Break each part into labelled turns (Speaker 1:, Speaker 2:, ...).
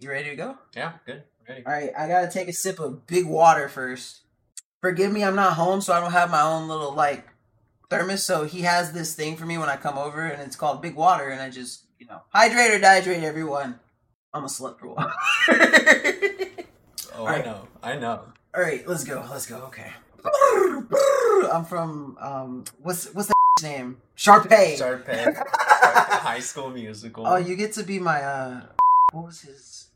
Speaker 1: You ready to go?
Speaker 2: Yeah, good. Ready.
Speaker 1: All right, I gotta take a sip of big water first. Forgive me, I'm not home, so I don't have my own little like thermos. So he has this thing for me when I come over, and it's called big water, and I just you know hydrate or dehydrate everyone. I'm a slut for water.
Speaker 2: Oh,
Speaker 1: Alright.
Speaker 2: I know. I know.
Speaker 1: All right, let's go. Let's go. Okay. I'm from um, what's what's that name? Sharpay.
Speaker 2: Sharpay. High School Musical.
Speaker 1: Oh, you get to be my uh, what was his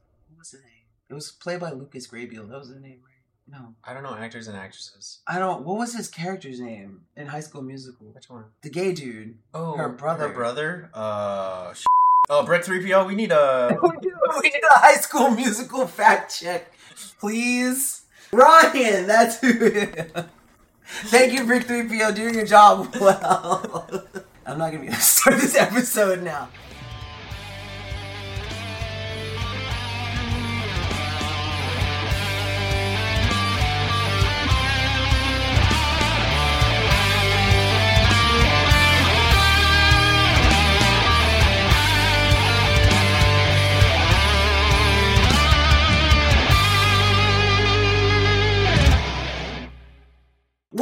Speaker 1: was his name? It was played by Lucas Grabeel. That was the name, right? No,
Speaker 2: I don't know actors and actresses.
Speaker 1: I don't. What was his character's name in High School Musical?
Speaker 2: Which one?
Speaker 1: The gay dude.
Speaker 2: Oh,
Speaker 1: Her brother.
Speaker 2: Her brother. Uh. sh- Oh, Brett 3PO. We need a.
Speaker 1: we need we need a High School Musical fact check, please. Ryan, that's who. Thank you, Brick 3PO, doing your job well. I'm not gonna be able to start this episode now.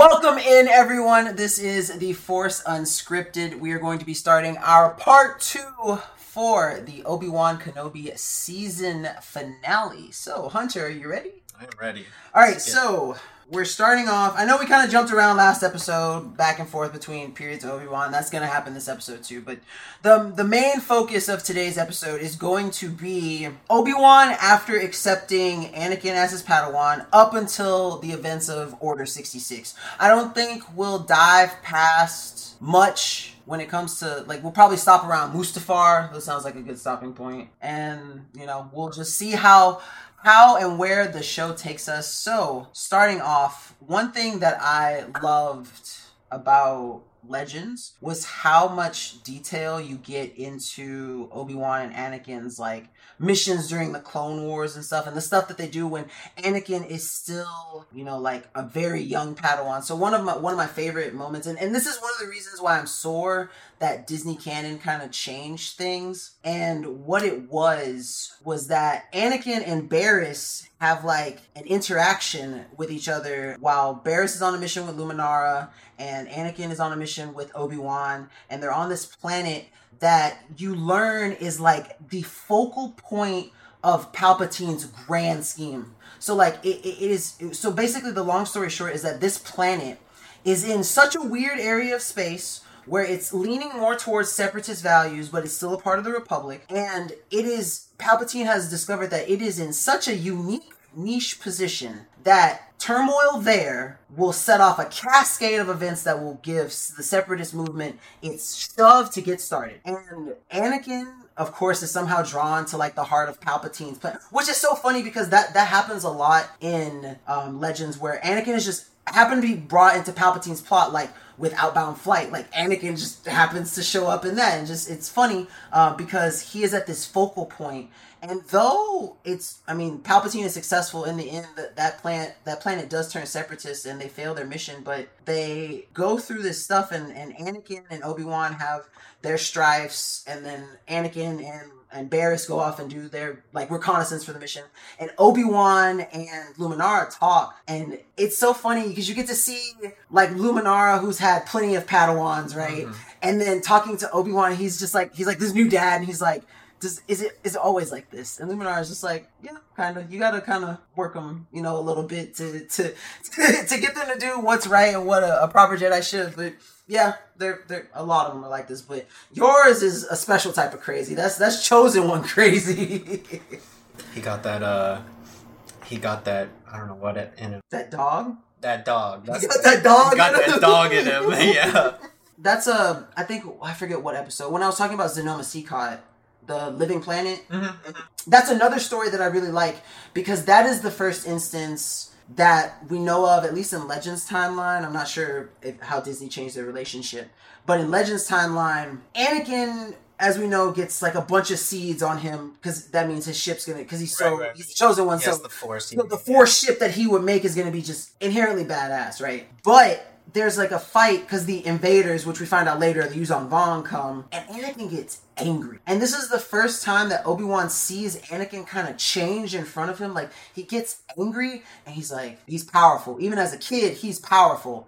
Speaker 1: Welcome in, everyone. This is the Force Unscripted. We are going to be starting our part two for the Obi Wan Kenobi season finale. So, Hunter, are you ready?
Speaker 2: I'm ready.
Speaker 1: All right, so we're starting off. I know we kind of jumped around last episode, back and forth between periods of Obi Wan. That's going to happen this episode too. But the the main focus of today's episode is going to be Obi Wan after accepting Anakin as his Padawan up until the events of Order sixty six. I don't think we'll dive past much when it comes to like we'll probably stop around Mustafar. That sounds like a good stopping point. point, and you know we'll just see how how and where the show takes us. So, starting off, one thing that I loved about Legends was how much detail you get into Obi-Wan and Anakin's like missions during the Clone Wars and stuff and the stuff that they do when Anakin is still, you know, like a very young Padawan. So one of my one of my favorite moments and, and this is one of the reasons why I'm sore that Disney canon kind of changed things. And what it was was that Anakin and Barris have like an interaction with each other while Barris is on a mission with Luminara and Anakin is on a mission with Obi-Wan and they're on this planet that you learn is like the focal point of Palpatine's grand scheme. So like it, it it is so basically the long story short is that this planet is in such a weird area of space where it's leaning more towards separatist values, but it's still a part of the Republic. And it is, Palpatine has discovered that it is in such a unique niche position that turmoil there will set off a cascade of events that will give the separatist movement its shove to get started. And Anakin of course is somehow drawn to like the heart of Palpatine's plan, which is so funny because that that happens a lot in um, Legends where Anakin is just happen to be brought into Palpatine's plot like with Outbound Flight. Like Anakin just happens to show up in that, and just it's funny uh, because he is at this focal point. And though it's, I mean, Palpatine is successful in the end. That that planet, that planet does turn separatist, and they fail their mission. But they go through this stuff, and and Anakin and Obi Wan have their strifes, and then Anakin and and Barris go off and do their like reconnaissance for the mission, and Obi Wan and Luminara talk, and it's so funny because you get to see like Luminara, who's had plenty of Padawans, right? Mm-hmm. And then talking to Obi Wan, he's just like he's like this new dad, and he's like. Does, is it is it always like this? And Luminar is just like, yeah, kind of. You got to kind of work them, you know, a little bit to to to, get them to do what's right and what a, a proper Jedi should. But yeah, they're they're a lot of them are like this. But yours is a special type of crazy. That's that's chosen one crazy.
Speaker 2: He got that. Uh. He got that. I don't know what it in him.
Speaker 1: that dog.
Speaker 2: That dog. That's,
Speaker 1: got that dog.
Speaker 2: he got that dog in him. yeah.
Speaker 1: That's a. I think I forget what episode. When I was talking about Zonama Sekot, the Living Planet. Mm-hmm, mm-hmm. That's another story that I really like because that is the first instance that we know of, at least in Legends timeline. I'm not sure if, how Disney changed their relationship, but in Legends timeline, Anakin, as we know, gets like a bunch of seeds on him because that means his ship's gonna because he's so
Speaker 2: Right, right.
Speaker 1: he's the chosen one.
Speaker 2: He
Speaker 1: so
Speaker 2: the force.
Speaker 1: so the force ship that he would make is to be just inherently badass, right? But there's like a fight because the invaders, which we find out later, the Yuuzhan Vong come, and Anakin gets angry. And this is the first time that Obi Wan sees Anakin kind of change in front of him. Like he gets angry, and he's like, he's powerful. Even as a kid, he's powerful,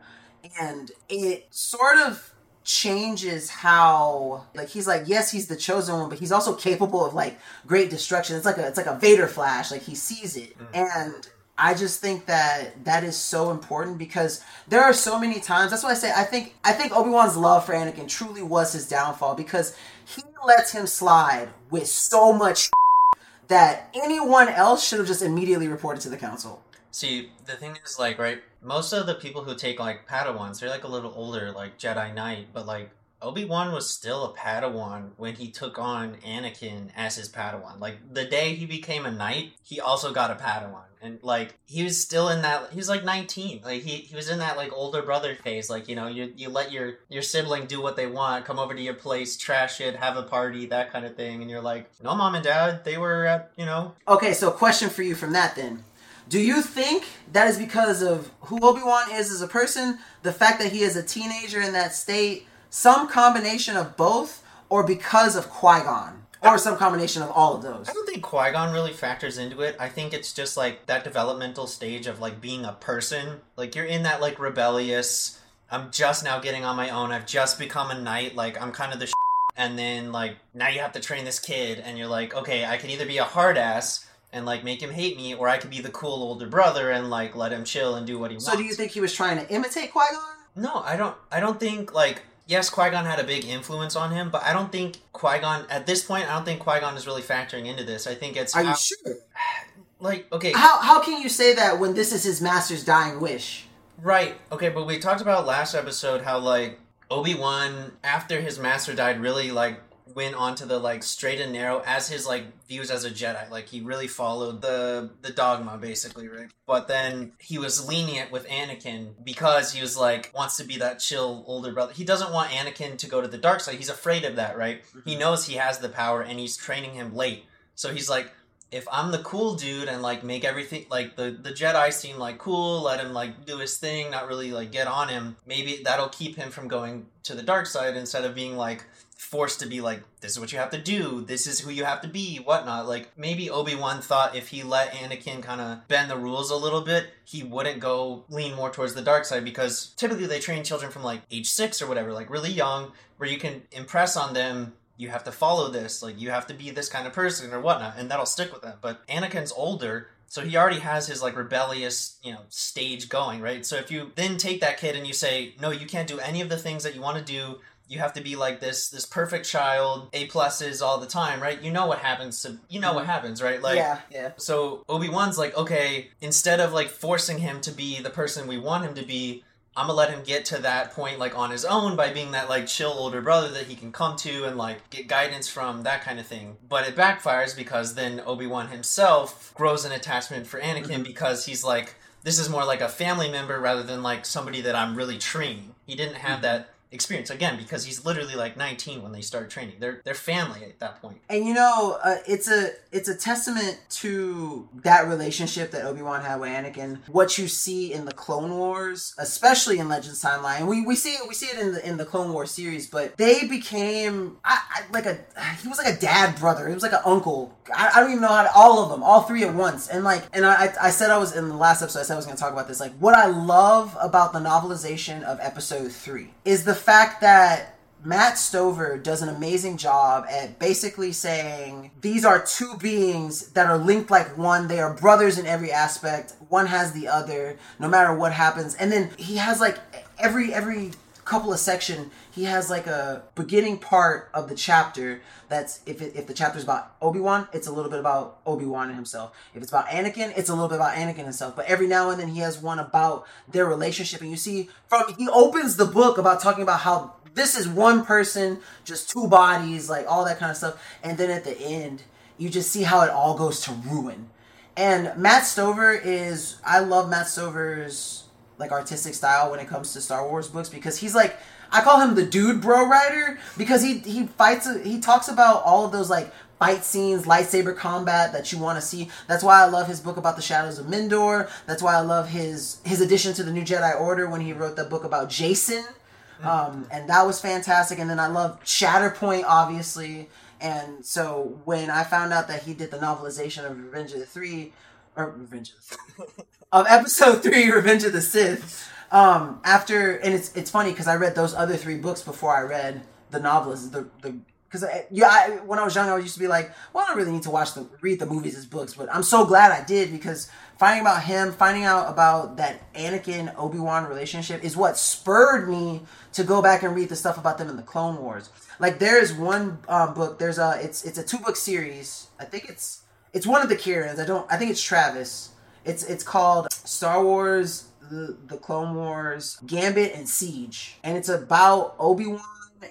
Speaker 1: and it sort of changes how like he's like yes he's the chosen one but he's also capable of like great destruction it's like a it's like a vader flash like he sees it mm. and I just think that that is so important because there are so many times. That's why I say I think I think Obi Wan's love for Anakin truly was his downfall because he lets him slide with so much that anyone else should have just immediately reported to the council.
Speaker 2: See, the thing is, like, right, most of the people who take like Padawans, they're like a little older, like Jedi Knight, but like Obi Wan was still a Padawan when he took on Anakin as his Padawan. Like the day he became a knight, he also got a Padawan, and like he was still in that. He was like nineteen. Like he, he was in that like older brother phase. Like you know, you you let your your sibling do what they want, come over to your place, trash it, have a party, that kind of thing, and you're like, no, mom and dad, they were at you know.
Speaker 1: Okay, so question for you from that then. Do you think that is because of who Obi Wan is as a person, the fact that he is a teenager in that state, some combination of both, or because of Qui Gon? Or some combination of all of those?
Speaker 2: I don't think Qui Gon really factors into it. I think it's just like that developmental stage of like being a person. Like you're in that like rebellious. I'm just now getting on my own. I've just become a knight. Like I'm kind of the. And then like now you have to train this kid, and you're like, okay, I can either be a hard ass and like make him hate me, or I could be the cool older brother and like let him chill and do what he wants.
Speaker 1: So do you think he was trying to imitate Qui Gon?
Speaker 2: No, I don't. I don't think like yes, Qui Gon had a big influence on him, but I don't think Qui Gon at this point. I don't think Qui Gon is really factoring into this. I think it's
Speaker 1: Are you sure?
Speaker 2: like okay,
Speaker 1: How how can you say that when this is his master's dying wish?
Speaker 2: right? Okay, but we talked about last episode how like Obi Wan after his master died really like went onto the like straight and narrow as his like views as a Jedi. Like he really followed the the dogma basically, right? But then he was lenient with Anakin because he was like wants to be that chill older brother. He doesn't want Anakin to go to the dark side. He's afraid of that, right? He mm-hmm. knows he has the power and he's training him late. So he's like if I'm the cool dude and like make everything like the the Jedi seem like cool, let him like do his thing, not really like get on him. Maybe that'll keep him from going to the dark side instead of being like forced to be like this is what you have to do this is who you have to be whatnot like maybe obi-wan thought if he let anakin kind of bend the rules a little bit he wouldn't go lean more towards the dark side because typically they train children from like age six or whatever like really young where you can impress on them you have to follow this like you have to be this kind of person or whatnot and that'll stick with them but anakin's older so he already has his like rebellious, you know, stage going, right? So if you then take that kid and you say, "No, you can't do any of the things that you want to do. You have to be like this this perfect child, A pluses all the time, right?" You know what happens to you know what mm. happens, right? Like
Speaker 1: yeah, yeah.
Speaker 2: so Obi-Wan's like, "Okay, instead of like forcing him to be the person we want him to be, I'm gonna let him get to that point like on his own by being that like chill older brother that he can come to and like get guidance from that kind of thing. But it backfires because then Obi Wan himself grows an attachment for Anakin mm-hmm. because he's like this is more like a family member rather than like somebody that I'm really training. He didn't have mm-hmm. that experience again because he's literally like 19 when they start training. They're they're family at that point.
Speaker 1: And you know, uh, it's a it's a testament to that relationship that Obi Wan had with Anakin. What you see in the Clone Wars, especially in Legends Timeline, we, we see it we see it in the in the Clone War series. But they became I, I, like a he was like a dad brother. He was like an uncle. I, I don't even know how to all of them, all three at once. And like, and I I said I was in the last episode. I said I was going to talk about this. Like, what I love about the novelization of Episode Three is the fact that Matt Stover does an amazing job at basically saying these are two beings that are linked like one. They are brothers in every aspect. One has the other, no matter what happens. And then he has like every every couple of section he has like a beginning part of the chapter that's if it, if the chapter is about Obi-Wan it's a little bit about Obi-Wan and himself. If it's about Anakin it's a little bit about Anakin himself. But every now and then he has one about their relationship. And you see from he opens the book about talking about how this is one person just two bodies like all that kind of stuff. And then at the end you just see how it all goes to ruin. And Matt Stover is I love Matt Stover's like artistic style when it comes to Star Wars books because he's like I call him the dude bro writer because he he fights he talks about all of those like fight scenes, lightsaber combat that you want to see. That's why I love his book about the Shadows of Mindor. That's why I love his his addition to the New Jedi Order when he wrote that book about Jacen. Um, and that was fantastic. And then I love Shatterpoint, obviously. And so when I found out that he did the novelization of Revenge of the Three, or Revenge of the Three, of Episode Three, Revenge of the Sith. Um, after and it's it's funny because I read those other three books before I read the novels. The the because yeah, I, when I was young, I used to be like, well, I don't really need to watch the read the movies as books, but I'm so glad I did because finding about him, finding out about that Anakin Obi Wan relationship is what spurred me to go back and read the stuff about them in the Clone Wars. Like there is one um, book. There's a it's it's a two book series. I think it's it's one of the Kierans. I don't. I think it's Traviss. It's it's called Star Wars the, the Clone Wars, Gambit, and Siege. And it's about Obi Wan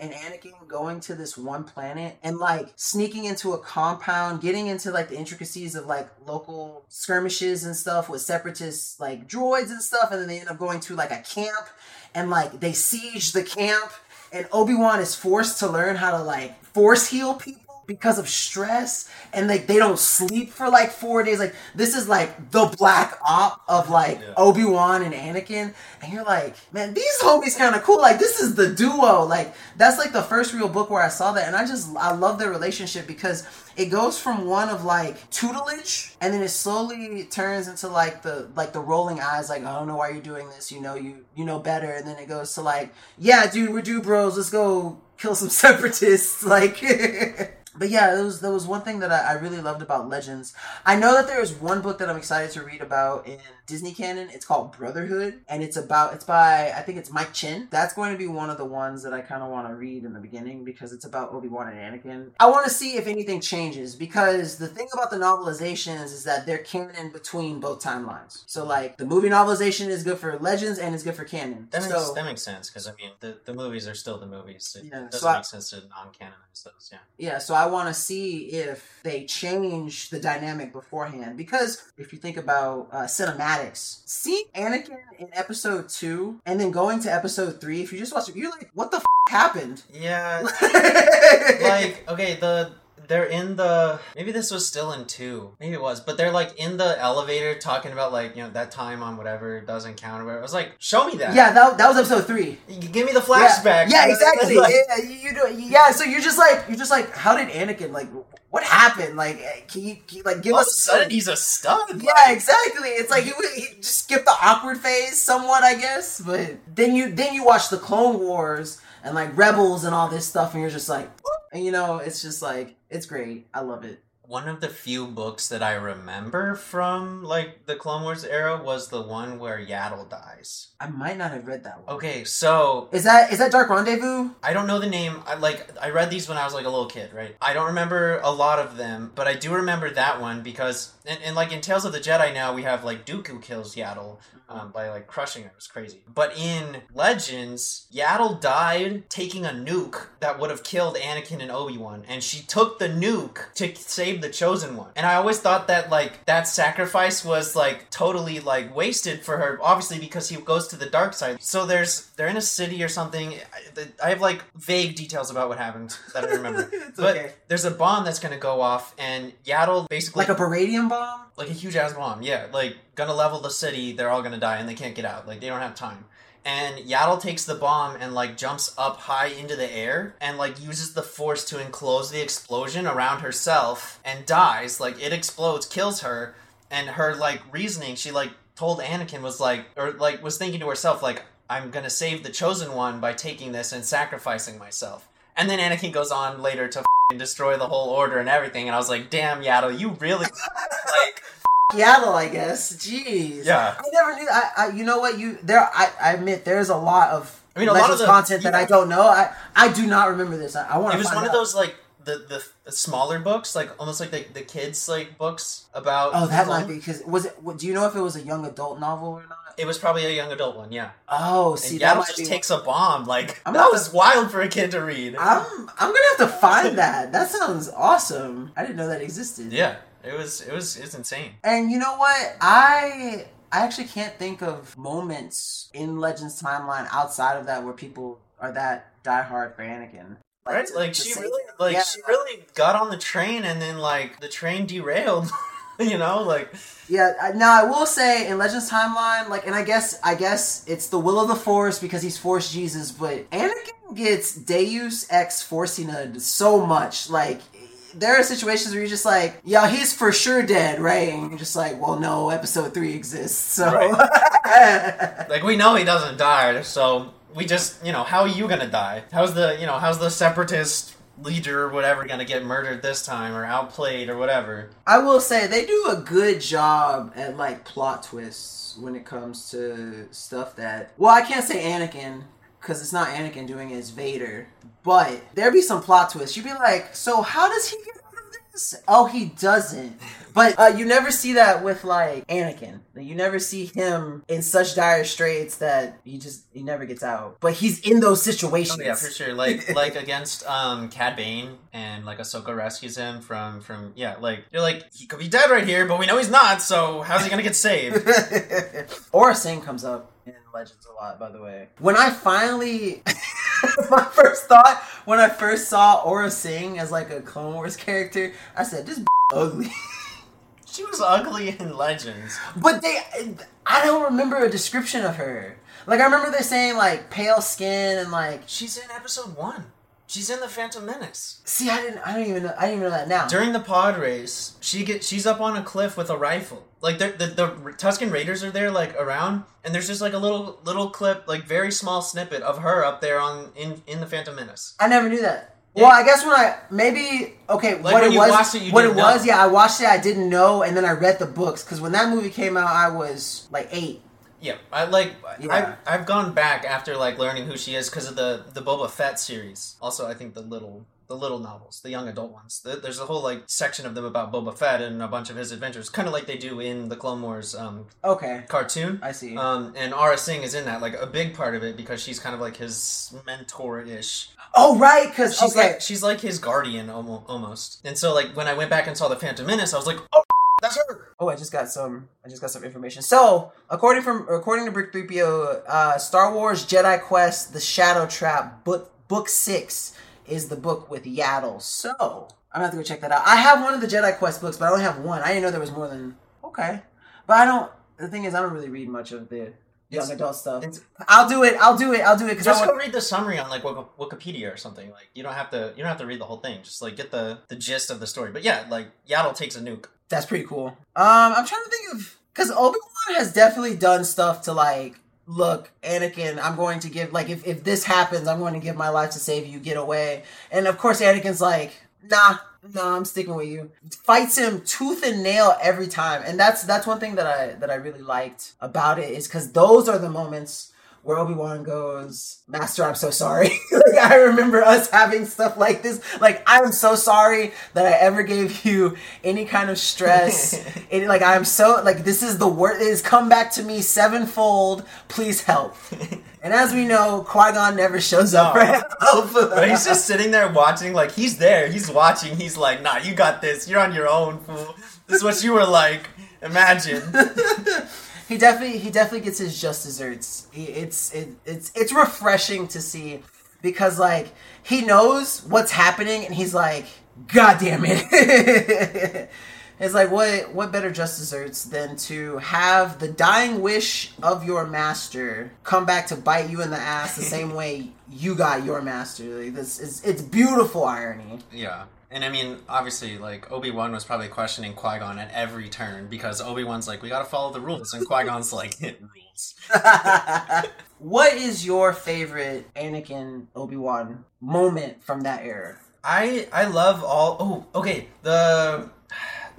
Speaker 1: and Anakin going to this one planet and like sneaking into a compound, getting into like the intricacies of like local skirmishes and stuff with separatist like droids and stuff. And then they end up going to like a camp and like they siege the camp. And Obi Wan is forced to learn how to like force heal people because of stress and like they don't sleep for like four days. Like this is like the black op of like
Speaker 2: Yeah.
Speaker 1: Obi Wan and Anakin, and you're like, man, these homies kind of cool. Like this is the duo. Like that's like the first real book where I saw that, and I just I love their relationship because it goes from one of like tutelage, and then it slowly turns into like the like the rolling eyes, like I don't know why you're doing this. You know you you know better, and then it goes to like, yeah, dude, we're dude bros. Let's go kill some separatists. Like. But yeah, there was there was one thing that I, I really loved about Legends. I know that there is one book that I'm excited to read about in Disney canon. It's called Brotherhood, and it's about it's by I think it's Mike Chen. That's going to be one of the ones that I kind of want to read in the beginning because it's about Obi Wan and Anakin. I want to see if anything changes because the thing about the novelizations is that they're canon between both timelines. So like the movie novelization is good for Legends and it's good for canon.
Speaker 2: That makes,
Speaker 1: so,
Speaker 2: that makes sense because I mean the, the movies are still the movies. It
Speaker 1: Yeah,
Speaker 2: doesn't
Speaker 1: so I-
Speaker 2: make sense to non-canonize those. Yeah.
Speaker 1: Yeah, so I want to see if they change the dynamic beforehand. Because if you think about uh, cinematics, see Anakin in episode two and then going to episode three, if you just watch it, you're like, what the f- happened?
Speaker 2: Yeah. like okay, the they're in the maybe this was still in two, maybe it was, but they're like in the elevator talking about like you know that time on whatever doesn't count or whatever. I was like, show me that.
Speaker 1: yeah, that, that was episode three.
Speaker 2: Give me the flashback.
Speaker 1: Yeah, yeah exactly.
Speaker 2: Like,
Speaker 1: yeah, you, do, yeah, so you're just like, you're just like, how did Anakin, like, what happened? Like, eh, can you, can you like, give
Speaker 2: all of a
Speaker 1: us
Speaker 2: sudden he's a stud.
Speaker 1: Yeah, exactly. It's like he, he just skipped the awkward phase somewhat, I guess. But then you then you watch the Clone Wars and like Rebels and all this stuff, and you're just like, and you know, it's just like it's great. I love it.
Speaker 2: One of the few books that I remember from like the Clone Wars era was the one where Yaddle dies.
Speaker 1: I might not have read that one.
Speaker 2: Okay, so
Speaker 1: Is that is that Dark Rendezvous?
Speaker 2: I don't know the name. I like I read these when I was like a little kid, right? I don't remember a lot of them, but I do remember that one because and, and like in Tales of the Jedi now we have like Dooku kills Yaddle um, by like crushing her. It's crazy. But in Legends, Yaddle died taking a nuke that would have killed Anakin and Obi Wan, and she took the nuke to save the Chosen One. And I always thought that like that sacrifice was like totally like wasted for her, obviously because he goes to the dark side. So there's they're in a city or something. I, I have like vague details about what happened that I remember.
Speaker 1: It's
Speaker 2: but
Speaker 1: okay.
Speaker 2: there's a bomb that's gonna go off, and Yaddle basically
Speaker 1: Like a baradium bomb?
Speaker 2: like a huge ass bomb. Yeah, like gonna level the city. They're all gonna die, and they can't get out. Like they don't have time. And Yaddle takes the bomb and like jumps up high into the air and like uses the force to enclose the explosion around herself and dies. Like it explodes, kills her, and her like reasoning, she like told Anakin was like or like was thinking to herself like I'm gonna save the chosen one by taking this and sacrificing myself. And then Anakin goes on later to f***ing destroy the whole order and everything, and I was like, "Damn, Yaddle, you really like."
Speaker 1: Yaddle, I guess. Jeez.
Speaker 2: Yeah.
Speaker 1: I never knew. I, I you know what you there. I, I admit there's a lot of.
Speaker 2: I mean, a lot of the-
Speaker 1: content that. I don't know. I I do not remember this. I, I want
Speaker 2: It was one
Speaker 1: out.
Speaker 2: of those like the, the smaller books, like almost like the, the kids like books about.
Speaker 1: Oh, that might be because was it? Do you know if it was a young adult novel or not?
Speaker 2: It was probably a young adult one, yeah.
Speaker 1: Oh, see,
Speaker 2: and
Speaker 1: that might
Speaker 2: just
Speaker 1: be.
Speaker 2: takes a bomb. Like
Speaker 1: I'm
Speaker 2: that was
Speaker 1: the-
Speaker 2: wild for a kid to read.
Speaker 1: I'm I'm gonna have to find that. That sounds awesome. I didn't know that existed.
Speaker 2: yeah, it was it was it's insane.
Speaker 1: And you know what? I I actually can't think of moments in Legends timeline outside of that where people are that diehard for Anakin.
Speaker 2: right?
Speaker 1: to-
Speaker 2: Like
Speaker 1: to
Speaker 2: she really, like
Speaker 1: Yeah.
Speaker 2: she really got on the train, and then like the train derailed. you know, like
Speaker 1: Yeah, now I will say in Legends timeline, like, and I guess I guess it's the will of the Force because he's Force Jesus, but Anakin gets Deus Ex Forcina so much. Like, there are situations where you're just like, yeah, he's for sure dead, right? And you're just like, well, no, Episode Three exists, so.
Speaker 2: like we know he doesn't die, so we just you know how are you gonna die? How's the you know how's the separatist leader or whatever gonna get murdered this time or outplayed or whatever?
Speaker 1: I will say they do a good job at like plot twists when it comes to stuff that. Well, I can't say Anakin because it's not Anakin doing it; it's Vader. But there'd be some plot twists. You'd be like, so how does he get? Oh, he doesn't. But uh, you never see that with like Anakin. You never see him in such dire straits that he just he never gets out. But he's in those situations.
Speaker 2: Oh yeah, for sure. Like like against um Cad Bane and like Ahsoka rescues him from from yeah, like you're like he could be dead right here, but we know he's not. So how's he gonna get saved?
Speaker 1: Aurra Sing comes up in Legends a lot, by the way. When I finally, my first thought when I first saw Aurra Sing as like a Clone Wars character, I said, "This ugly."
Speaker 2: she was ugly in Legends.
Speaker 1: but they, I don't remember a description of her. Like I remember they saying like pale skin and like.
Speaker 2: She's in episode one. She's in the Phantom Menace.
Speaker 1: See, I didn't. I don't even know. I didn't even know that now.
Speaker 2: During the pod race, she get she's up on a cliff with a rifle. Like the the, the Tusken Raiders are there, like around, and there's just like a little little clip, like very small snippet of her up there on in in the Phantom Menace.
Speaker 1: I never knew that.
Speaker 2: Yeah.
Speaker 1: Well, I guess when I maybe okay, what
Speaker 2: when
Speaker 1: it
Speaker 2: you
Speaker 1: was,
Speaker 2: watched it, you
Speaker 1: what it
Speaker 2: know.
Speaker 1: was, yeah, I watched it, I didn't know, and then I read the books because when that movie came out, I was like eight.
Speaker 2: Yeah, I like.
Speaker 1: Yeah.
Speaker 2: I've, I've gone back after like learning who she is because of the the Boba Fett series. Also, I think the little the little novels, the young adult ones. Th- There's a whole like section of them about Boba Fett and a bunch of his adventures, kind of like they do in the Clone Wars um,
Speaker 1: Okay,
Speaker 2: cartoon.
Speaker 1: I see.
Speaker 2: Um, and Aurra Sing is in that, like a big part of it because she's kind of like his mentor ish.
Speaker 1: oh right, because
Speaker 2: She's
Speaker 1: okay,
Speaker 2: like she's like his guardian almo- almost. And so like when I went back and saw the Phantom Menace, I was like, oh, that's her.
Speaker 1: Oh, I just got some. I just got some information. So, according from according to Brick Three PO, uh, Star Wars Jedi Quest: The Shadow Trap book book six is the book with Yaddle. So, I'm gonna have to go check that out. I have one of the Jedi Quest books, but I only have one. I didn't know there was more than. Okay, but I don't. The thing is, I don't really read much of the young adult stuff. I'll do it. I'll do it. I'll do it because I
Speaker 2: Just
Speaker 1: want.
Speaker 2: go read the summary on like Wikipedia or something. Like you don't have to you don't have to read the whole thing. Just like get the the gist of the story. But yeah, like Yaddle takes a nuke.
Speaker 1: That's pretty cool. Um, I'm trying to think of because Obi Wan has definitely done stuff to like, look, Anakin, I'm going to give like if if this happens, I'm going to give my life to save you. Get away. And of course, Anakin's like, nah, nah, I'm sticking with you. Fights him tooth and nail every time, and that's that's one thing that I that I really liked about it is because those are the moments. Where Obi Wan goes, Master, I'm so sorry. like I remember us having stuff like this. Like I'm so sorry that I ever gave you any kind of stress. it, like I'm so like this is the worst. It has come back to me sevenfold. Please help. And as we know, Qui Gon never shows up for help.
Speaker 2: But he's just sitting there watching. Like he's there. He's watching. He's like, Nah, you got this. You're on your own, fool. This is what you were like. Imagine.
Speaker 1: he definitely he definitely gets his just desserts. He, it's it, it's it's refreshing to see because like he knows what's happening and he's like, God damn it. it's like what what better just desserts than to have the dying wish of your master come back to bite you in the ass the same way you got your master. Like this is it's beautiful irony.
Speaker 2: Yeah. And I mean, obviously, like Obi Wan was probably questioning Qui Gon at every turn because Obi Wan's like, "We gotta follow the rules," and Qui Gon's like, "Rules."
Speaker 1: what is your favorite Anakin Obi Wan moment from that era?
Speaker 2: I I love all. Oh, okay. The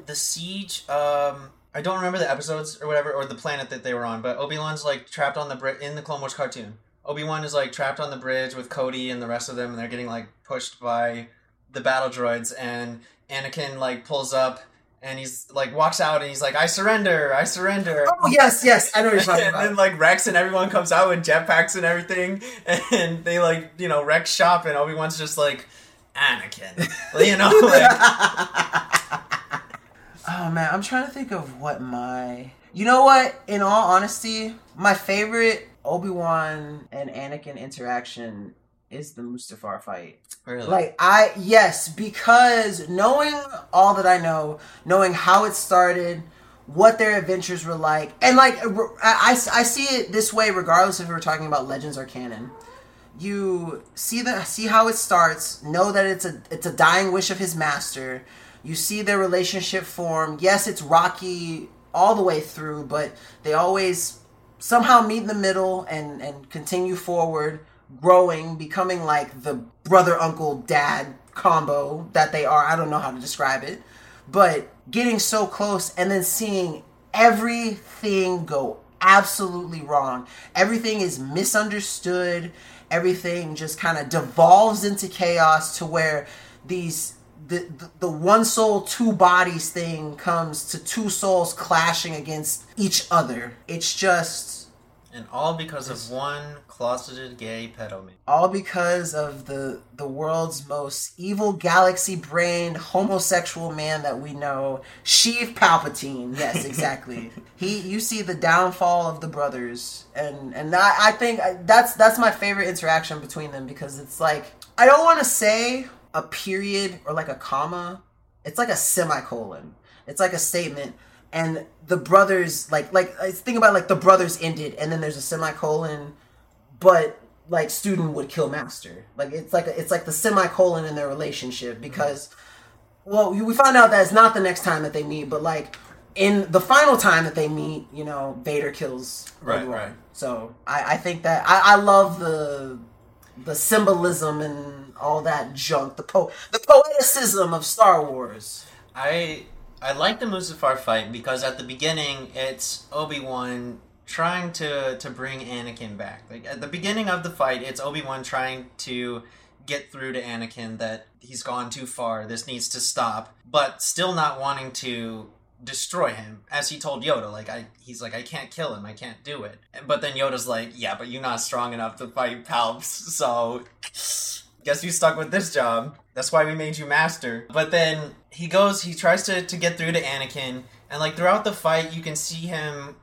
Speaker 2: the siege. Um, I don't remember the episodes or whatever or the planet that they were on, but Obi Wan's like trapped on the bridge in the Clone Wars cartoon. Obi Wan is like trapped on the bridge with Cody and the rest of them, and they're getting like pushed by the battle droids, and Anakin like pulls up. And he's like walks out and he's like, "I surrender! I surrender!"
Speaker 1: Oh yes, yes, I know what you're talking
Speaker 2: and then like Rex and everyone comes out with jetpacks and everything, and they like you know Rex shop, and Obi Wan's just like Anakin, you know, like
Speaker 1: oh man, I'm trying to think of what my. You know what? In all honesty, my favorite Obi Wan and Anakin interaction is the Mustafar fight.
Speaker 2: Really?
Speaker 1: Like I yes, because knowing all that I know, knowing how it started, what their adventures were like, and like I, I, I see it this way regardless if we're talking about legends or canon. You see the see how it starts, know that it's a it's a dying wish of his master. You see their relationship form. Yes, it's rocky all the way through, but they always somehow meet in the middle and and continue forward growing, becoming like the brother, uncle, dad combo that they are. I don't know how to describe it, but getting so close and then seeing everything go absolutely wrong. Everything is misunderstood. Everything just kind of devolves into chaos to where these the, the, the one soul two bodies thing comes to two souls clashing against each other. It's just
Speaker 2: and all because of one closeted gay pedo man.
Speaker 1: All because of the the world's most evil galaxy brained homosexual man that we know, Sheev Palpatine. Yes, exactly. he you see the downfall of the brothers and and I, I think that's that's my favorite interaction between them because it's like I don't want to say a period or like a comma. It's like a semicolon. It's like a statement and the brothers like like think about like the brothers ended and then there's a semicolon but like student would kill master. Like it's like a, it's like the semicolon in their relationship because well we find out that it's not the next time that they meet but like in the final time that they meet you know vader kills
Speaker 2: right right.
Speaker 1: So i i think that i i love the the symbolism and all that junk the po the poeticism of star wars.
Speaker 2: I I like the Mustafar fight because at the beginning it's Obi Wan trying to to bring Anakin back. Like at the beginning of the fight, it's Obi Wan trying to get through to Anakin that he's gone too far. This needs to stop, but still not wanting to destroy him as he told yoda like i he's like i can't kill him i can't do it but then yoda's like yeah but you're not strong enough to fight palps so guess you stuck with this job. That's why we made you master. But then he goes, he tries to, to get through to Anakin, and like throughout the fight, you can see him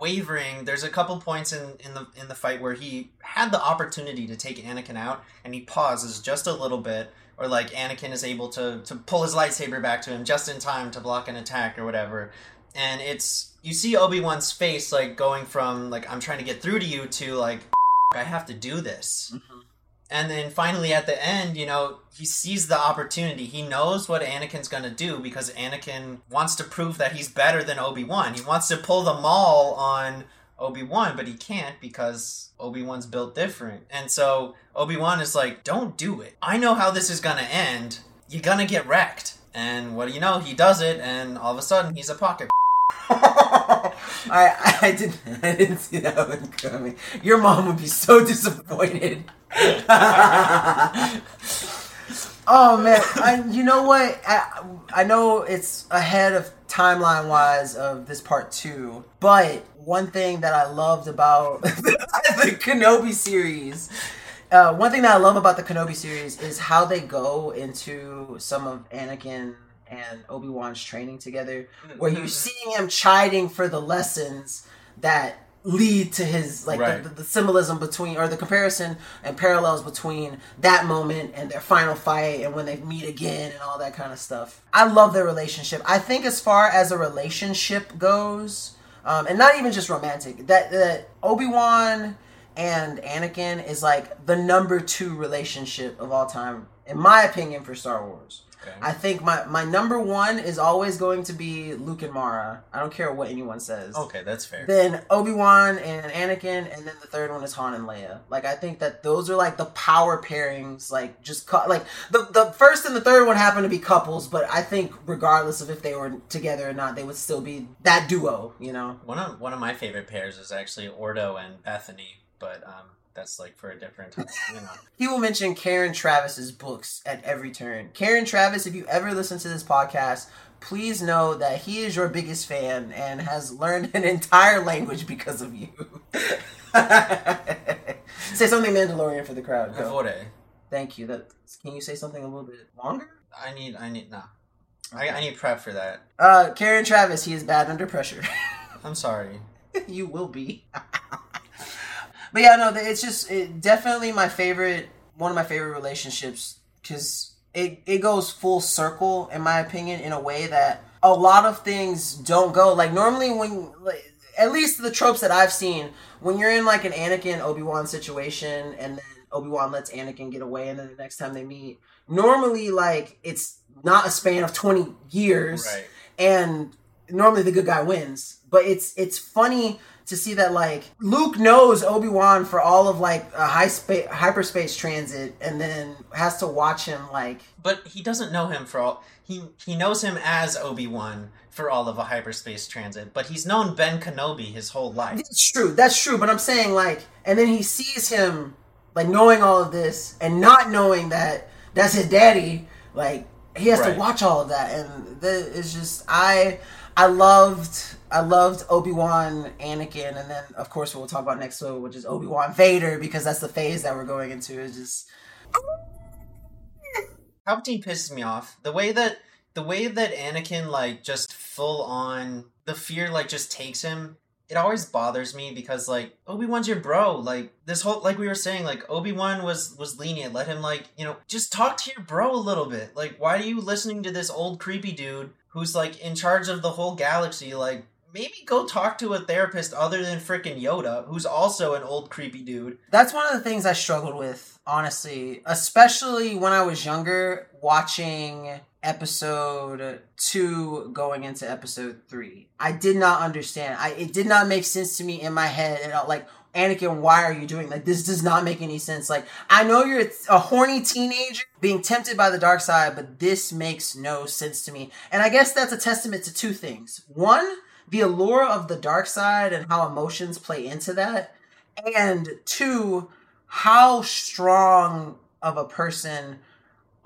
Speaker 2: wavering. There's a couple points in, in the in the fight where he had the opportunity to take Anakin out, and he pauses just a little bit, or like Anakin is able to to pull his lightsaber back to him just in time to block an attack or whatever. And it's you see Obi Wan's face like going from like I'm trying to get through to you to like I have to do this. And then finally at the end, you know, he sees the opportunity. He knows what Anakin's going to do because Anakin wants to prove that he's better than Obi-Wan. He wants to pull the maul on Obi-Wan, but he can't because Obi-Wan's built different. And so Obi-Wan is like, "Don't do it. I know how this is going to end. You're going to get wrecked." And what do you know? He does it and all of a sudden he's a pocket
Speaker 1: I I didn't I didn't see that one coming. Your mom would be so disappointed. oh man, I, you know what? I, I know it's ahead of timeline wise of this part two, but one thing that I loved about the Kenobi series uh, one thing that I love about the Kenobi series is how they go into some of Anakin and Obi Wan's training together, where you're seeing him chiding for the lessons that lead to his like right. the, the, the, symbolism between or the comparison and parallels between that moment and their final fight and when they meet again and all that kind of stuff. I love their relationship. I think as far as a relationship goes, um, and not even just romantic, that that Obi Wan and Anakin is like the number two relationship of all time, in my opinion, for Star Wars. Okay. I think my, my number one is always going to be Luke and Mara. I don't care what anyone says.
Speaker 2: Okay, that's fair.
Speaker 1: Then Obi Wan and Anakin, and then the third one is Han and Leia. Like I think that those are like the power pairings. Like just cu- like the the first and the third one happen to be couples, but I think regardless of if they were together or not, they would still be that duo. You know.
Speaker 2: One of one of my favorite pairs is actually Ordo and Besany, but um, that's like for a different time, you know.
Speaker 1: he will mention Karen Traviss's books at every turn. Karen Traviss, if you ever listen to this podcast, please know that he is your biggest fan and has learned an entire language because of you. say something Mandalorian for the crowd.
Speaker 2: Go.
Speaker 1: Thank you. That can you say something a little bit longer?
Speaker 2: I need. I need. No. Okay. I, I need prep for that.
Speaker 1: Uh, Karen Traviss, he is bad under pressure.
Speaker 2: I'm sorry.
Speaker 1: you will be. But yeah, no, it's just it, definitely my favorite one of my favorite relationships because it, it goes full circle in my opinion in a way that a lot of things don't go like normally when like, at least the tropes that I've seen when you're in like an Anakin Obi Wan situation and then Obi Wan lets Anakin get away and then the next time they meet normally like it's not a span of 20 years
Speaker 2: Right.
Speaker 1: and normally the good guy wins but it's it's funny to see that like Luke knows Obi Wan for all of like a high space hyperspace transit, and then has to watch him like.
Speaker 2: But he doesn't know him for all. He he knows him as Obi Wan for all of a hyperspace transit, but he's known Ben Kenobi his whole life.
Speaker 1: That's true. That's true. But I'm saying like, and then he sees him like knowing all of this and not knowing that that's his daddy. Like he has
Speaker 2: Right.
Speaker 1: to watch all of that, and the, it's just I I loved. I loved Obi Wan, Anakin, and then of course we'll talk about next episode, which is Obi Wan Vader, because that's the phase that we're going into. Is just
Speaker 2: Palpatine pisses me off. The way that the way that Anakin like just full on the fear like just takes him. It always bothers me because like Obi Wan's your bro. Like this whole like we were saying like Obi Wan was was lenient. Let him like you know just talk to your bro a little bit. Like why are you listening to this old creepy dude who's like in charge of the whole galaxy? Like maybe go talk to a therapist other than freaking Yoda, who's also an old creepy dude.
Speaker 1: that's one of the things I struggled with, honestly, especially when I was younger, watching episode two going into episode three. I did not understand. I it did not make sense to me in my head and I- like. Anakin, why are you doing like this? Does not make any sense. Like, I know you're a horny teenager being tempted by the dark side, but this makes no sense to me. And I guess that's a testament to two things. One, the allure of the dark side and how emotions play into that and two, how strong of a person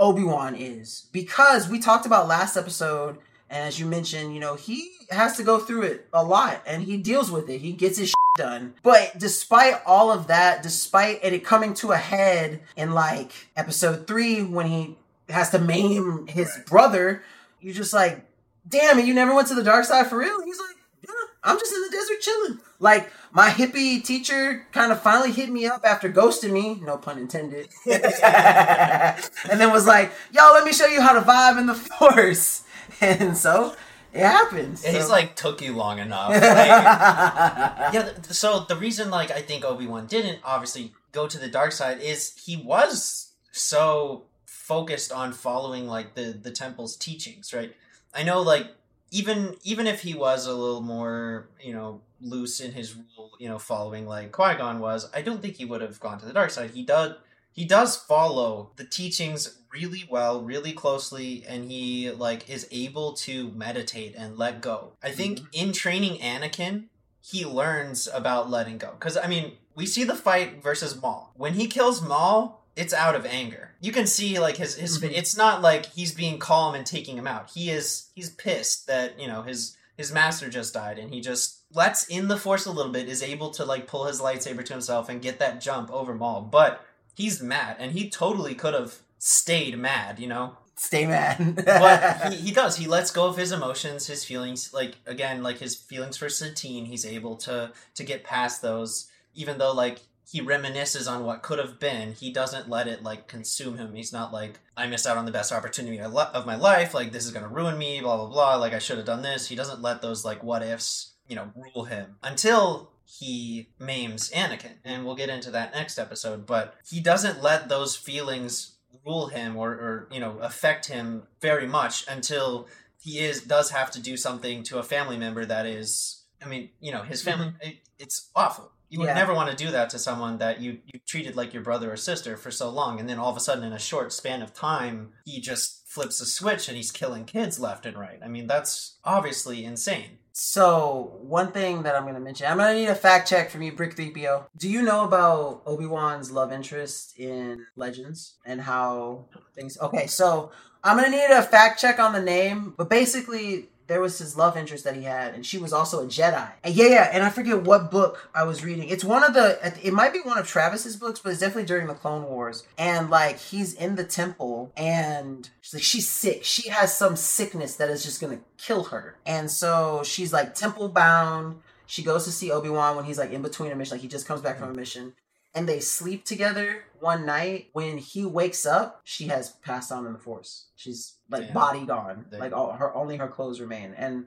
Speaker 1: Obi Wan is. Because we talked about last episode, and as you mentioned, you know, he has to go through it a lot and he deals with it. He gets his shit done. But despite all of that, despite it coming to a head in like episode three when he has to maim his brother, you're just like, damn it, you never went to the dark side for real? He's like, yeah, I'm just in the desert chilling. Like my hippie teacher kind of finally hit me up after ghosting me, no pun intended, and then was like, "Yo, let me show you how to vibe in the force." And so it happens.
Speaker 2: And he's like took you long enough. Like, yeah. So the reason, like, I think Obi Wan didn't obviously go to the dark side is he was so focused on following like the the temple's teachings, right? I know, like, even even if he was a little more, you know, loose in his rule, you know, following like Qui Gon was, I don't think he would have gone to the dark side. He does. He does follow the teachings really well, really closely, and he like is able to meditate and let go. I think mm-hmm. in training Anakin, he learns about letting go. Because I mean, we see the fight versus Maul. When he kills Maul, it's out of anger. You can see like his his.
Speaker 1: Mhm.
Speaker 2: It's not like he's being calm and taking him out. He is he's pissed that you know his his master just died, and he just lets in the force a little bit. Is able to like pull his lightsaber to himself and get that jump over Maul, but he's mad, and he totally could have stayed mad. You know
Speaker 1: Stay mad.
Speaker 2: but he, he does he lets go of his emotions his feelings like again like his feelings for satine he's able to to get past those even though like he reminisces on what could have been. He doesn't let it like consume him. He's not like i missed out on the best opportunity of my life. Like this is going to ruin me blah blah blah. Like i should have done this. He doesn't let those like what ifs you know rule him until he maims anakin. And we'll get into that next episode. But he doesn't let those feelings rule him or, or you know affect him very much until he is does have to do something to a family member that is i mean you know his family mm-hmm. it, it's awful you would
Speaker 1: Yeah.
Speaker 2: never want to do that to someone that you you treated like your brother or sister for so long and then all of a sudden in a short span of time he just flips a switch and he's killing kids left and right i mean that's obviously insane
Speaker 1: So one thing that I'm gonna mention, I'm gonna need a fact check from you, Brick 3PO. Do you know about Obi Wan's love interest in Legends and how things? Okay, so I'm gonna need a fact check on the name, but basically there was his love interest that he had, and she was also a Jedi. And yeah, yeah, and I forget what book I was reading. It's one of the. It might be one of Traviss's books, but it's definitely during the Clone Wars. And like he's in the temple, and she's like she's sick. She has some sickness that is just gonna kill her, and so she's like temple bound. She goes to see Obi Wan when he's like in between a mission, like he just comes back from a mission. and they sleep together one night. When he wakes up, she has passed on in the force. She's like
Speaker 2: Damn.
Speaker 1: body gone.
Speaker 2: They-
Speaker 1: Like all her only her clothes remain. And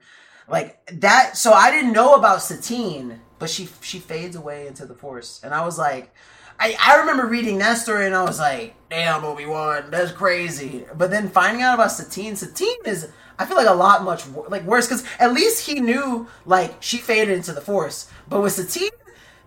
Speaker 1: like that so I didn't know about Satine, but she she fades away into the force. And I was like I, I remember reading that story and I was like, damn Obi Wan, that's crazy. But then finding out about Satine, Satine is I feel like a lot much wor- like worse because at least he knew like she faded into the Force. But with Satine,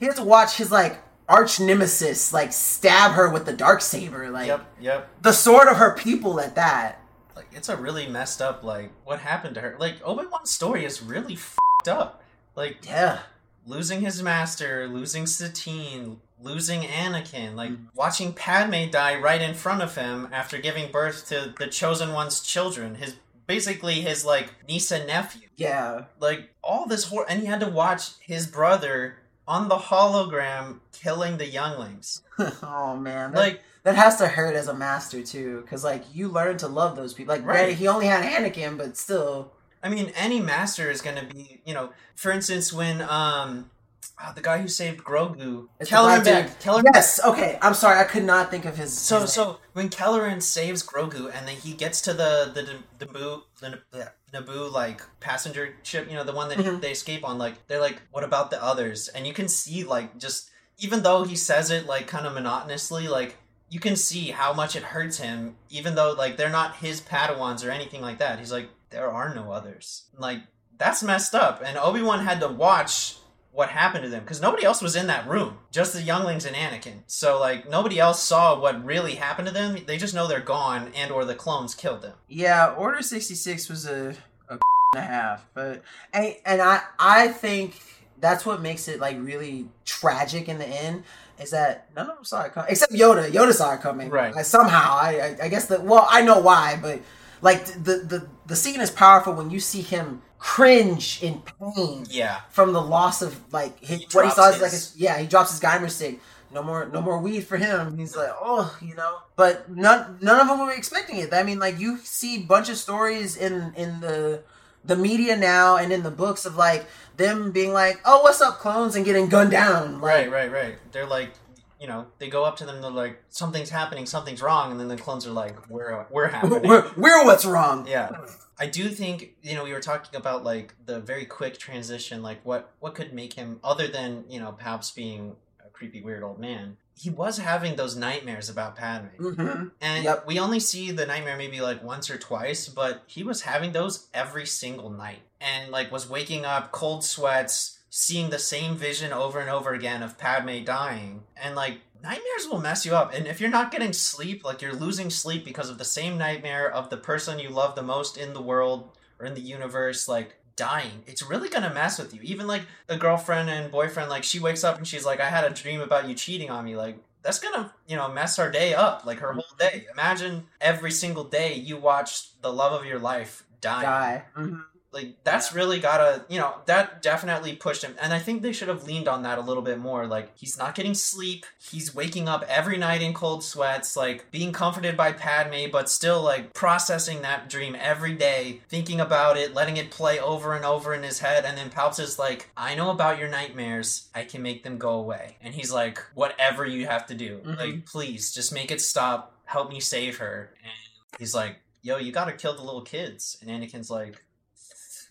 Speaker 1: he had to watch his like arch nemesis like stab her with the dark saber, like
Speaker 2: Yep, yep.
Speaker 1: the sword of her people at that.
Speaker 2: Like it's a really messed up. Like what happened to her? Like Obi Wan's story is really fucked up. Like
Speaker 1: Yeah,
Speaker 2: losing his master, losing Satine, losing Anakin, like
Speaker 1: Mm.
Speaker 2: watching Padme die right in front of him after giving birth to the chosen one's children. His basically his like niece and nephew.
Speaker 1: yeah,
Speaker 2: Like all this horror, and he had to watch his brother on the hologram killing the younglings.
Speaker 1: oh man, that,
Speaker 2: Like
Speaker 1: that has to hurt as a master too, because like you learn to love those people. Like
Speaker 2: Right.
Speaker 1: he only had Anakin, but still.
Speaker 2: I mean, any master is going to be, you know, for instance, when um, ah, the guy who saved Grogu,
Speaker 1: It's
Speaker 2: Kelleran Beck, Kelleran
Speaker 1: Yes. Okay. I'm sorry. I could not think of his.
Speaker 2: So
Speaker 1: his
Speaker 2: so when Kelleran saves Grogu and then he gets to the the the Naboo the the Naboo like passenger ship, you know, the one that
Speaker 1: Mhm.
Speaker 2: they escape on, like they're like, what about the others? And you can see like just even though he says it like kind of monotonously, like you can see how much it hurts him, even though like they're not his Padawans or anything like that. He's like, there are no others. Like that's messed up. And Obi Wan had to watch what happened to them because nobody else was in that room just the younglings and anakin so like nobody else saw what really happened to them they just know they're gone and or the clones killed them
Speaker 1: Yeah, Order sixty six was a, a and a half, but and, and I I think that's what makes it like really tragic in the end is that none of them saw it coming except Yoda. Yoda saw it coming,
Speaker 2: Right.
Speaker 1: Like, somehow, I, I I guess that well I know why, but like the the the scene is powerful when you see him cringe in pain
Speaker 2: yeah
Speaker 1: from the loss of like his,
Speaker 2: He
Speaker 1: what he saw is
Speaker 2: his-
Speaker 1: like his, yeah he drops his gimer stick. No more, no more weed for him. He's like, oh, you know. But none, none of them were expecting it. I mean, like you see a bunch of stories in in the the media now and in the books of like them being like, oh, what's up, clones, and getting gunned down.
Speaker 2: right right right they're like you know they go up to them they're like something's happening something's wrong and then the clones are like we're we're happening
Speaker 1: we're, we're what's wrong.
Speaker 2: yeah i do think you know we were talking about like the very quick transition like what what could make him other than you know palps being a creepy weird old man he was having those nightmares about padme
Speaker 1: hmm
Speaker 2: And
Speaker 1: Yep.
Speaker 2: we only see the nightmare maybe like once or twice, but he was having those every single night. And like was waking up cold sweats, seeing the same vision over and over again of Padme dying. And like nightmares will mess you up. And if you're not getting sleep, like you're losing sleep because of the same nightmare of the person you love the most in the world or in the universe, like dying, it's really gonna mess with you. Even like a girlfriend and boyfriend, like she wakes up and she's like, I had a dream about you cheating on me. Like that's gonna you know mess her day up like her whole day imagine every single day you watch the love of your life die,
Speaker 1: Die. hmm
Speaker 2: like that's really gotta you know that definitely pushed him. And i think they should have leaned on that a little bit more. Like he's not getting sleep. He's waking up every night in cold sweats like being comforted by padme but still like processing that dream every day thinking about it letting it play over and over in his head. And then palps is like i know about your nightmares. I can make them go away. And he's like whatever you have to do.
Speaker 1: Mhm.
Speaker 2: like please just make it stop. Help me save her. And he's like yo you gotta kill the little kids. And anakin's like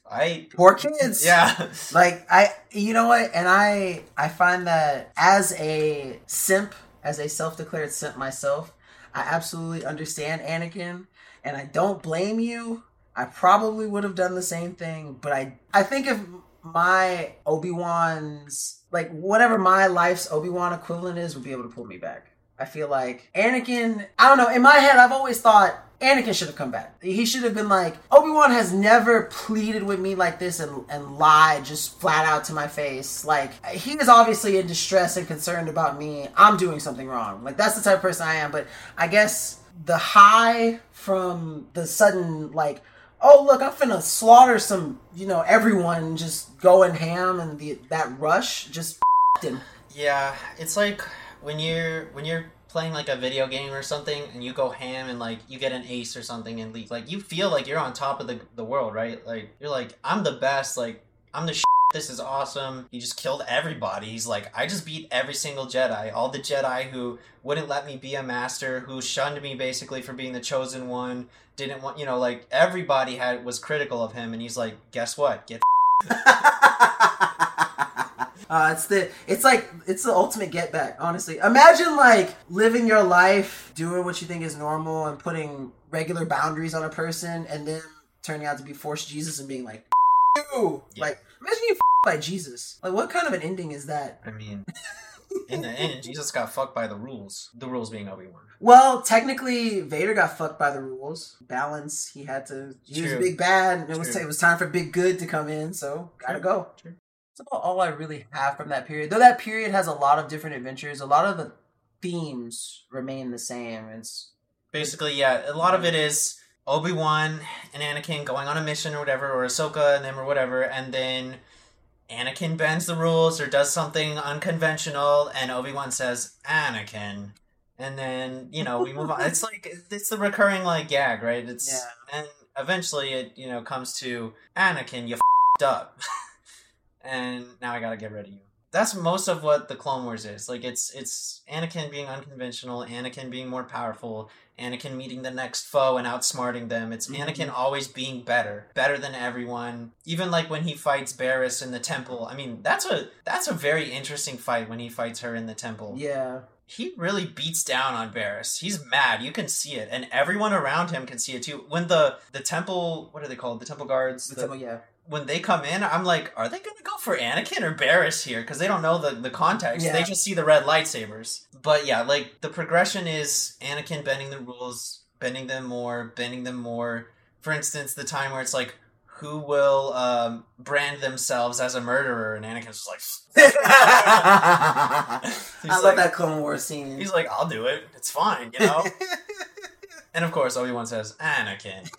Speaker 2: I
Speaker 1: Poor kids.
Speaker 2: yeah
Speaker 1: Like I, you know what? And I, I find that as a simp, as a self-declared simp myself, I absolutely understand Anakin, and I don't blame you. I probably would have done the same thing, but I, I think if my Obi Wan's like whatever my life's Obi Wan equivalent is, would be able to pull me back. I feel like Anakin. I don't know. In my head, I've always thought Anakin should have come back. He should have been like, Obi Wan has never pleaded with me like this and, and lied just flat out to my face. Like, he is obviously in distress and concerned about me. I'm doing something wrong. Like, that's the type of person I am. But I guess the high from the sudden, like, oh, look, I'm finna slaughter some, you know, everyone just going ham and the, that rush just him.
Speaker 2: yeah it's like when you're when you're playing like a video game or something and you go ham and like you get an ace or something and leave like you feel like you're on top of the, the world right like you're like i'm the best like i'm the this is awesome. He just killed everybody. He's like, I just beat every single Jedi. All the Jedi who wouldn't let me be a master, who shunned me basically for being the chosen one, didn't want, you know, like everybody had was critical of him, and he's like, guess what? Get
Speaker 1: Uh, it's the it's like it's the ultimate get back. Honestly, imagine like living your life doing what you think is normal and putting regular boundaries on a person, and then turning out to be forced Jesus and being like, you.
Speaker 2: Yeah.
Speaker 1: Like, imagine you by Jesus. Like, what kind of an ending is that?
Speaker 2: I mean, in the end, Jesus got fucked by the rules. The rules being Obi Wan.
Speaker 1: Well, technically, Vader got fucked by the rules. Balance. He had to. He was
Speaker 2: True.
Speaker 1: big bad. And it was it was time for big good to come in. So gotta
Speaker 2: True.
Speaker 1: go.
Speaker 2: True.
Speaker 1: That's about all I really have from that period. Though that period has a lot of different adventures. A lot of the themes remain the same. It's
Speaker 2: Basically, yeah, a lot of it is Obi Wan and Anakin going on a mission or whatever, or Ahsoka and them or whatever, and then Anakin bends the rules or does something unconventional, and Obi Wan says, Anakin. And then, you know, we move on. It's like, it's the recurring, like, gag, right? It's,
Speaker 1: Yeah.
Speaker 2: and eventually it, you know, comes to Anakin, you fed up. and now I gotta get rid of you. That's most of what the Clone Wars is. Like it's it's Anakin being unconventional, Anakin being more powerful, Anakin meeting the next foe and outsmarting them. It's
Speaker 1: Mhm.
Speaker 2: Anakin always being better, better than everyone. Even like when he fights Barriss in the temple. I mean, that's a that's a very interesting fight when he fights her in the temple.
Speaker 1: yeah.
Speaker 2: He really beats down on Barriss. He's mad. You can see it, and everyone around him can see it too. When the the temple, what are they called? The temple guards.
Speaker 1: The
Speaker 2: the-
Speaker 1: temple, yeah.
Speaker 2: When they come in, I'm like, are they gonna go for Anakin or Barriss here? Because they don't know the, the context.
Speaker 1: Yeah.
Speaker 2: They just see the red lightsabers. But yeah, like the progression is Anakin bending the rules, bending them more, bending them more. For instance, the time where it's like, who will um, brand themselves as a murderer? And Anakin's just like,
Speaker 1: I love
Speaker 2: like-
Speaker 1: that Clone Wars scene.
Speaker 2: he's like, I'll do it. It's fine, you know. and of course, Obi Wan says, Anakin.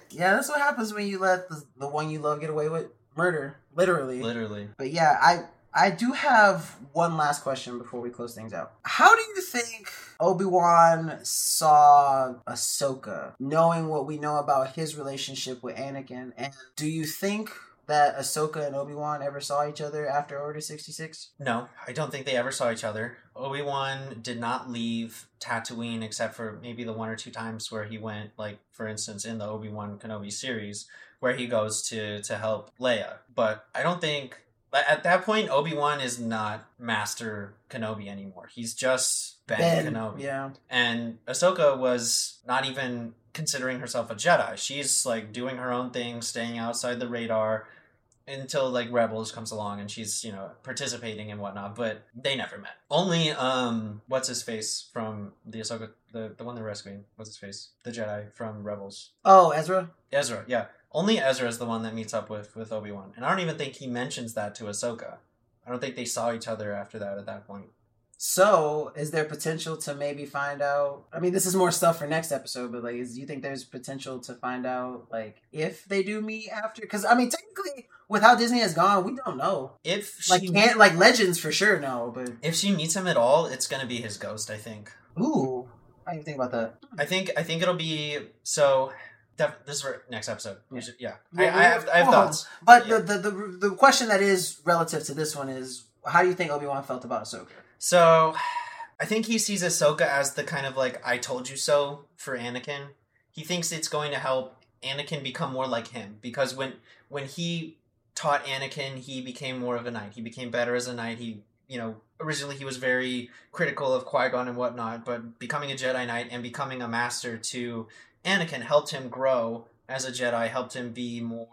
Speaker 1: yeah, that's what happens when you let the, the one you love get away with murder, literally.
Speaker 2: Literally.
Speaker 1: But yeah, I I do have one last question before we close things out. How do you think Obi Wan saw Ahsoka, knowing what we know about his relationship with Anakin? And do you think that Ahsoka and Obi Wan ever saw each other after Order sixty six?
Speaker 2: No, I don't think they ever saw each other. Obi Wan did not leave Tatooine except for maybe the one or two times where he went, like for instance, in the Obi Wan Kenobi series, where he goes to to help Leia. But I don't think at that point Obi Wan is not Master Kenobi anymore. He's just Ben, Kenobi.
Speaker 1: Yeah.
Speaker 2: And Ahsoka was not even considering herself a Jedi. She's like doing her own thing, staying outside the radar until like Rebels comes along and she's, you know, participating and whatnot, but they never met. Only um what's his face from the Ahsoka the, the one they're rescuing, what's his face? The Jedi from Rebels.
Speaker 1: Oh, Ezra.
Speaker 2: Ezra, yeah. Only Ezra is the one that meets up with, with Obi Wan. And I don't even think he mentions that to Ahsoka. I don't think they saw each other after that at that point.
Speaker 1: So, is there potential to maybe find out? I mean, this is more stuff for next episode, but like, is, do you think there's potential to find out like if they do meet after? Because I mean, technically, with how Disney has gone, we don't know.
Speaker 2: If
Speaker 1: Like, can't like legends for sure no, but
Speaker 2: if she meets him at all, it's gonna be his ghost, I think.
Speaker 1: ooh, I didn't think about that.
Speaker 2: I think I think it'll be so. Def, this is for next episode.
Speaker 1: Yeah.
Speaker 2: yeah. I, I have I have thoughts.
Speaker 1: But
Speaker 2: Yeah.
Speaker 1: the, the the the question that is relative to this one is, how do you think Obi Wan felt about Ahsoka?
Speaker 2: So, I think he sees Ahsoka as the kind of like "I told you so" for Anakin. He thinks it's going to help Anakin become more like him because when when he taught Anakin, he became more of a knight. He became better as a knight. He you know originally he was very critical of Qui Gon and whatnot, but becoming a Jedi Knight and becoming a master to Anakin helped him grow as a Jedi. Helped him be more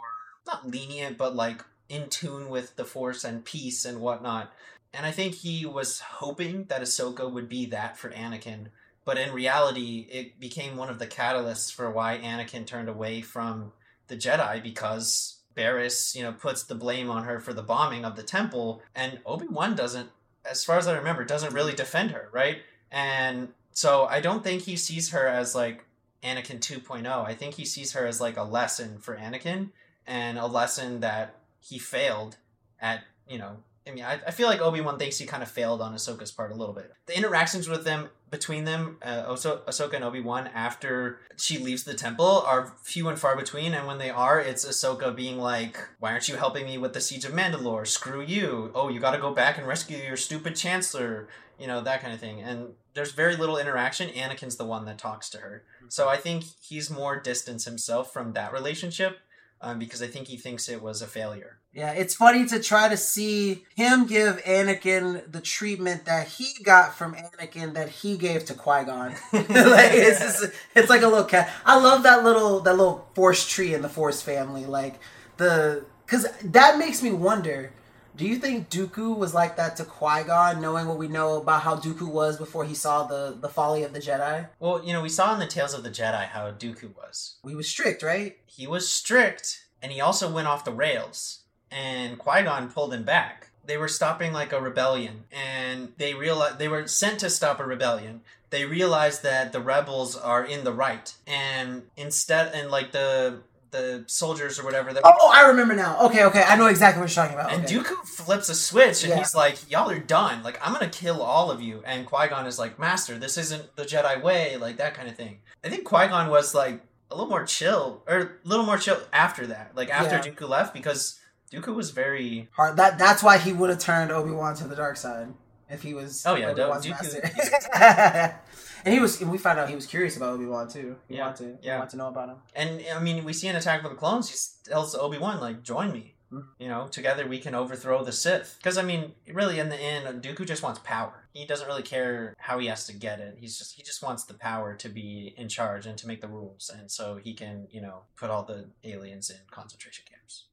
Speaker 2: not lenient, but like in tune with the Force and peace and whatnot. And I think he was hoping that Ahsoka would be that for Anakin. But in reality, it became one of the catalysts for why Anakin turned away from the Jedi because Barriss, you know, puts the blame on her for the bombing of the temple, and Obi Wan doesn't, as far as I remember, doesn't really defend her, right? And so I don't think he sees her as like Anakin 2.0. I think he sees her as like a lesson for Anakin and a lesson that he failed at, you know, I mean, I, I feel like Obi Wan thinks he kind of failed on Ahsoka's part a little bit. The interactions with them between them, uh, Ahsoka and Obi Wan, after she leaves the temple, are few and far between. And when they are, it's Ahsoka being like, "Why aren't you helping me with the siege of Mandalore? Screw you! Oh, you got to go back and rescue your stupid Chancellor." You know that kind of thing. And there's very little interaction. Anakin's the one that talks to her, so I think he's more distance himself from that relationship. Um, because I think he thinks it was a failure.
Speaker 1: Yeah, it's funny to try to see him give Anakin the treatment that he got from Anakin that he gave to Qui Gon. like it's just, it's like a little cat. I love that little that little Force tree in the Force family. Like the because that makes me wonder. Do you think Dooku was like that to Qui Gon, knowing what we know about how Dooku was before he saw the the folly of the Jedi?
Speaker 2: Well, you know, we saw in the Tales of the Jedi how Dooku was.
Speaker 1: He was strict, right?
Speaker 2: He was strict, and he also went off the rails. And Qui Gon pulled him back. They were stopping like a rebellion, and they realized they were sent to stop a rebellion. They realized that the rebels are in the right, and instead, and like the the soldiers or whatever that
Speaker 1: Oh, I remember now. Okay, okay, I know exactly what you're talking about.
Speaker 2: And
Speaker 1: okay.
Speaker 2: Dooku flips a switch and
Speaker 1: Yeah.
Speaker 2: he's like, Y'all are done. Like, I'm gonna kill all of you. And Qui Gon is like, Master, this isn't the Jedi way, like that kind of thing. I think Qui Gon was like a little more chill, or a little more chill after that, like after
Speaker 1: Yeah.
Speaker 2: Dooku left, because Dooku was very.
Speaker 1: Hard. That that's why he would have turned Obi Wan to the dark side if he was.
Speaker 2: Oh, yeah,
Speaker 1: Obi-Wan's
Speaker 2: Dooku-
Speaker 1: master. and he was. And we found out he was curious about Obi Wan too. He
Speaker 2: Yeah,
Speaker 1: wanted to.
Speaker 2: Yeah.
Speaker 1: wanted to know about him.
Speaker 2: And I mean, we see in Attack of the Clones, he tells Obi Wan, like, join me.
Speaker 1: Mhm.
Speaker 2: You know, together we can overthrow the Sith. Because I mean, really, in the end, Dooku just wants power. He doesn't really care how he has to get it. He's just he just wants the power to be in charge and to make the rules, and so he can, you know, put all the aliens in concentration camps.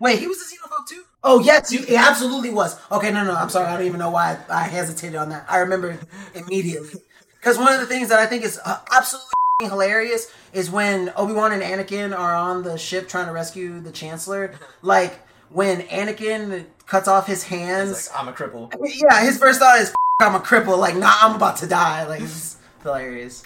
Speaker 1: Wait, he was a xenophobe too. Oh yes, he, he absolutely was. Okay, no, no, I'm sorry. I don't even know why I, hesitated on that. I remember immediately because one of the things that I think is uh, absolutely hilarious is when Obi Wan and Anakin are on the ship trying to rescue the Chancellor. Like when Anakin cuts off his hands.
Speaker 2: He's like, I'm a cripple.
Speaker 1: Yeah, his first thought is I'm a cripple. Like, nah, I'm about to die. Like, it's hilarious.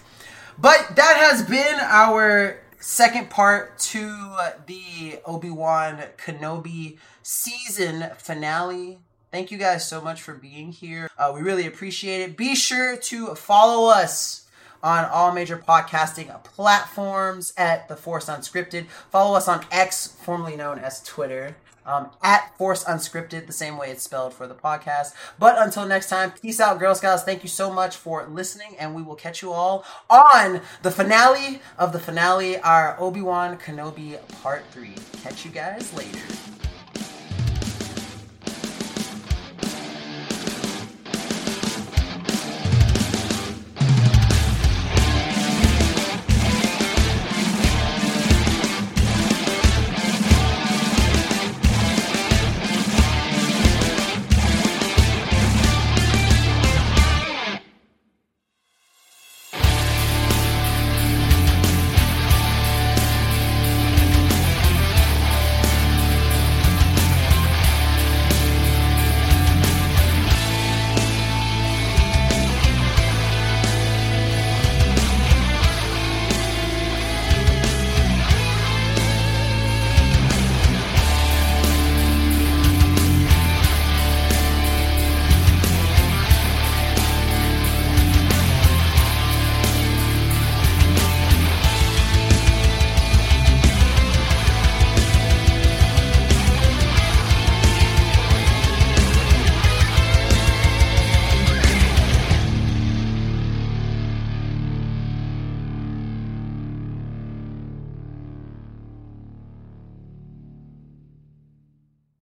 Speaker 1: But that has been our second part to the Obi Wan Kenobi season finale. Thank you guys so much for being here. Uh, we really appreciate it. Be sure to follow us on all major podcasting platforms at The Force Unscripted. Follow us on X, formerly known as Twitter, um, at Force Unscripted, the same way it's spelled for the podcast. But until next time, peace out, Girl Scouts. Thank you so much for listening, and we will catch you all on the finale of the finale, our Obi Wan Kenobi Part 3. Catch you guys later.